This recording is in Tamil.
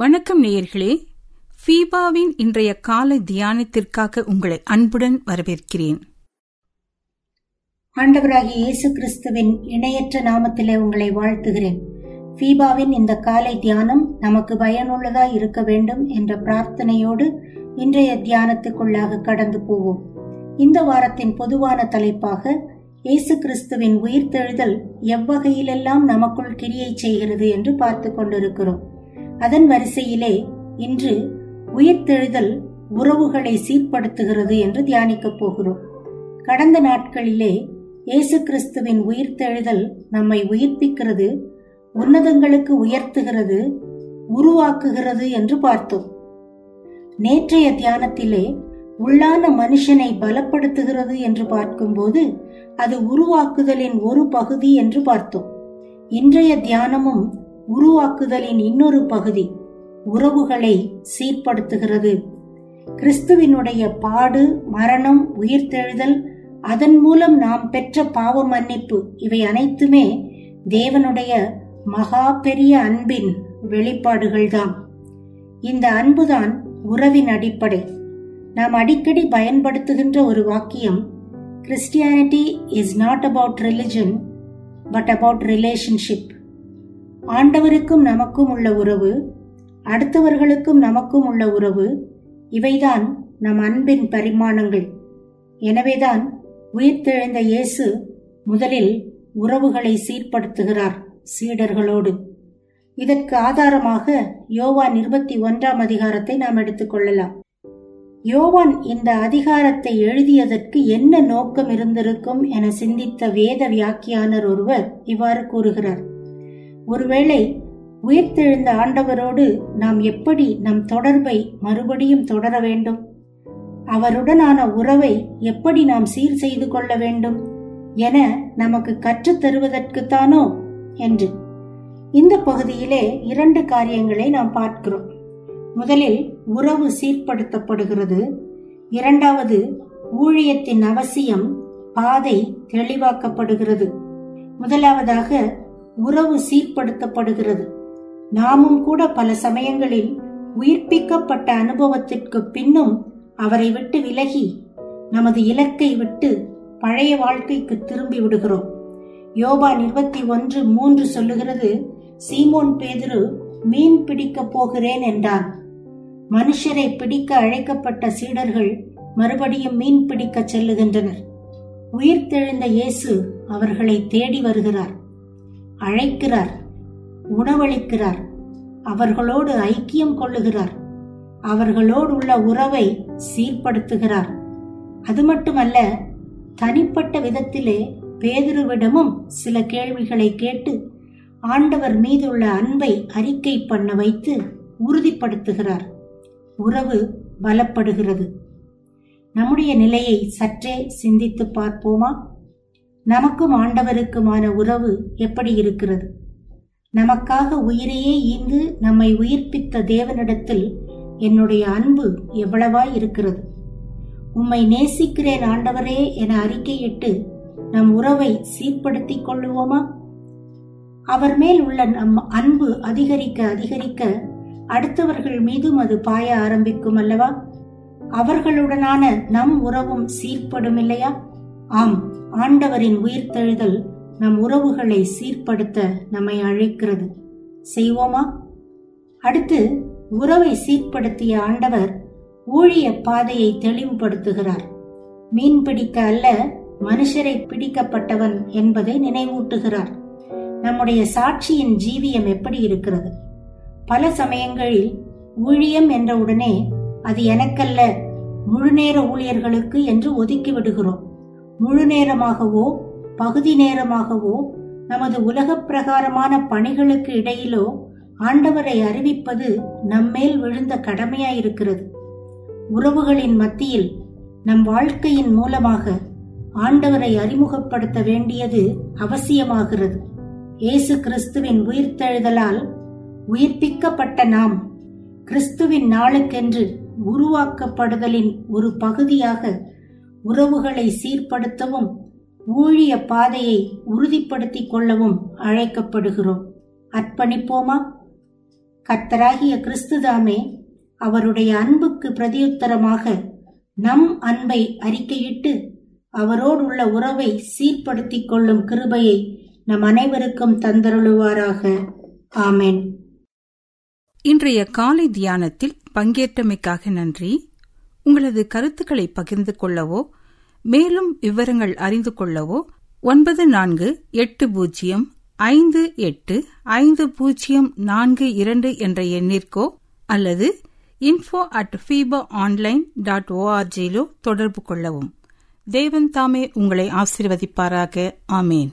வணக்கம் நேயர்களே. ஃபீபாவின் இன்றைய காலை தியானத்திற்காக உங்களை அன்புடன் வரவேற்கிறேன். ஆண்டவராகி இயேசு கிறிஸ்துவின் இணையற்ற நாமத்திலே உங்களை வாழ்த்துகிறேன். ஃபீபாவின் இந்த காலை தியானம் நமக்கு பயனுள்ளதாய் இருக்க வேண்டும் என்ற பிரார்த்தனையோடு இன்றைய தியானத்துக்குள்ளாக கடந்து போவோம். இந்த வாரத்தின் பொதுவான தலைப்பாக இயேசு கிறிஸ்துவின் உயிர்த்தெழுதல் எவ்வகையிலெல்லாம் நமக்குள் கிரியை செய்கிறது என்று பார்த்து கொண்டிருக்கிறோம். அதன் வரிசையிலே இன்று உயிர்த்தெழுதல் உறவுகளை சீர்படுத்துகிறது என்று தியானிக்கப் போகிறோம். கடந்த நாட்களிலே இயேசு கிறிஸ்துவின் உயிர்த்தெழுதல் நம்மை உயிர்ப்பிக்கிறது உன்னதங்களுக்கு உயர்த்துகிறது உருவாக்குகிறது என்று பார்த்தோம். நேற்றைய தியானத்திலே உள்ளான மனுஷனை பலப்படுத்துகிறது என்று பார்க்கும்போது அது உருவாக்குதலின் ஒரு பகுதி என்று பார்த்தோம். இன்றைய தியானமும் உருவாக்குதலின் இன்னொரு பகுதி உறவுகளை சீர்படுத்துகிறது. கிறிஸ்துவினுடைய பாடு மரணம் உயிர்த்தெழுதல் அதன் மூலம் நாம் பெற்ற பாவ மன்னிப்பு இவை அனைத்துமே தேவனுடைய மகா பெரிய அன்பின் வெளிப்பாடுகள்தான். இந்த அன்புதான் உறவின் அடிப்படை. நாம் அடிக்கடி பயன்படுத்துகின்ற ஒரு வாக்கியம் Christianity is not about religion but about relationship ஆண்டவருக்கும் நமக்கும் உள்ள உறவு அடுத்தவர்களுக்கும் நமக்கும் உள்ள உறவு இவைதான் நம் அன்பின் பரிமாணங்கள். எனவேதான் உயிர்த்தெழுந்த இயேசு முதலில் உறவுகளை சீர்படுத்துகிறார் சீடர்களோடு. இதற்கு ஆதாரமாக யோவான் இருபத்தி ஒன்றாம் அதிகாரத்தை நாம் எடுத்துக்கொள்ளலாம் யோவான் இந்த அதிகாரத்தை எழுதியதற்கு என்ன நோக்கம் இருந்திருக்கும் என சிந்தித்த வேத வியாக்கியானர் ஒருவர் இவ்வாறு கூறுகிறார். ஒருவேளை உயிர்த்தெழுந்த ஆண்டவரோடு நாம் எப்படி நம் தொடர்பை மறுபடியும் தொடர வேண்டும்? அவருடனான உறவை எப்படி நாம் சீர் செய்து கொள்ள வேண்டும் என நமக்கு கற்றுத் தருவதற்குத்தானோ என்று. இந்த பகுதியிலே இரண்டு காரியங்களை நாம் பார்க்கிறோம். முதலில் உறவு சீர்படுத்தப்படுகிறது. இரண்டாவது ஊழியத்தின் அவசியம் பாதை தெளிவாக்கப்படுகிறது. முதலாவதாக உறவு சீர்படுத்தப்படுகிறது. நாமும் கூட பல சமயங்களில் உயிர்ப்பிக்கப்பட்ட அனுபவத்திற்கு பின்னும் அவரை விட்டு விலகி நமது இலக்கை விட்டு பழைய வாழ்க்கைக்கு திரும்பி விடுகிறோம். யோபான் இருபத்தி ஒன்று மூன்று சொல்லுகிறது சீமோன் பேதுரு மீன் பிடிக்கப் போகிறேன் என்றான் மனுஷரை பிடிக்க அழைக்கப்பட்ட சீடர்கள் மறுபடியும் மீன் பிடிக்க செல்லுகின்றனர். உயிர்த்தெழுந்த இயேசு அவர்களை தேடி வருகிறார். அழைக்கிறார் உணவளிக்கிறார் அவர்களோடு ஐக்கியம் கொள்ளுகிறார் அவர்களோடு உள்ள உறவை சீர்படுத்துகிறார். அது மட்டுமல்ல தனிப்பட்ட விதத்திலே பேதுருவிடமும் சில கேள்விகளை கேட்டு ஆண்டவர் மீதுள்ள அன்பை அறிக்கை பண்ண வைத்து உறுதிப்படுத்துகிறார். உறவு பலப்படுகிறது. நம்முடைய நிலையை சற்றே சிந்தித்து பார்ப்போமா? நமக்கும் ஆண்டவருக்குமான உறவு எப்படி இருக்கிறது? நமக்காக உயிரையே ஈந்து நம்மை உயிர்ப்பித்த தேவனிடத்தில் என்னுடைய அன்பு எவ்வளவாய் இருக்கிறது? உம்மை நேசிக்கிறேன் ஆண்டவரே என அறிக்கையிட்டு நம் உறவை சீர்படுத்திக் கொள்ளுவோமா? அவர் மேல் உள்ள நம் அன்பு அதிகரிக்க அதிகரிக்க அடுத்தவர்கள் மீதும் அது பாய ஆரம்பிக்கும் அல்லவா? அவர்களுடனான நம் உறவும் சீர்படும் இல்லையா? ஆம். ஆண்டவரின் உயிர்த்தெழுதல் நம் உறவுகளை சீர்படுத்த நம்மை அழைக்கிறது. செய்வோமா? அடுத்து உறவை சீர்படுத்திய ஆண்டவர் ஊழிய பாதையை தெளிவுபடுத்துகிறார். மீன் பிடிக்க அல்ல மனுஷரை பிடிக்கப்பட்டவன் என்பதை நினைவூட்டுகிறார். நம்முடைய சாட்சியின் ஜீவியம் எப்படி இருக்கிறது? பல சமயங்களில் ஊழியம் என்ற உடனே அது எனக்கல்ல முழுநேர ஊழியர்களுக்கு என்று ஒதுக்கி விடுகிறோம். முழு நேரமாகவோ பகுதி நேரமாகவோ நமது உலகப் பிரகாரமான பணிகளுக்கு இடையிலோ ஆண்டவரை அறிவிப்பது நம்மேல் விழுந்த கடமையாயிருக்கிறது. உறவுகளின் மத்தியில் நம் வாழ்க்கையின் மூலமாக ஆண்டவரை அறிமுகப்படுத்த வேண்டியது அவசியமாகிறது. இயேசு கிறிஸ்துவின் உயிர்த்தெழுதலால் உயிர்ப்பிக்கப்பட்ட நாம் கிறிஸ்துவின் நாளுக்கென்று உருவாக்கப்படுதலின் ஒரு பகுதியாக உறவுகளை சீர்படுத்தவும் ஊழிய பாதையை உறுதிப்படுத்திக் கொள்ளவும் அழைக்கப்படுகிறோம். அர்ப்பணிப்போமா? கர்த்தராகிய கிறிஸ்துதாமே அவருடைய அன்புக்கு பிரதியுத்தரமாக நம் அன்பை அறிக்கையிட்டு அவரோடுள்ள உறவை சீர்படுத்திக் கொள்ளும் கிருபையை நம் அனைவருக்கும் தந்தருளுவாராக. ஆமென். இன்றைய காலை தியானத்தில் பங்கேற்றமைக்காக நன்றி. உங்களது கருத்துக்களை பகிர்ந்து கொள்ளவோ மேலும் விவரங்கள் அறிந்து கொள்ளவோ ஒன்பது நான்கு எட்டு பூஜ்ஜியம் ஐந்து எட்டு ஐந்து பூஜ்ஜியம் நான்கு இரண்டு என்ற எண்ணிற்கோ அல்லது info at FEBA online dot ஓஆர்ஜியிலோ தொடர்பு கொள்ளவும். தேவன் தாமே உங்களை ஆசிர்வதிப்பாராக. ஆமேன்.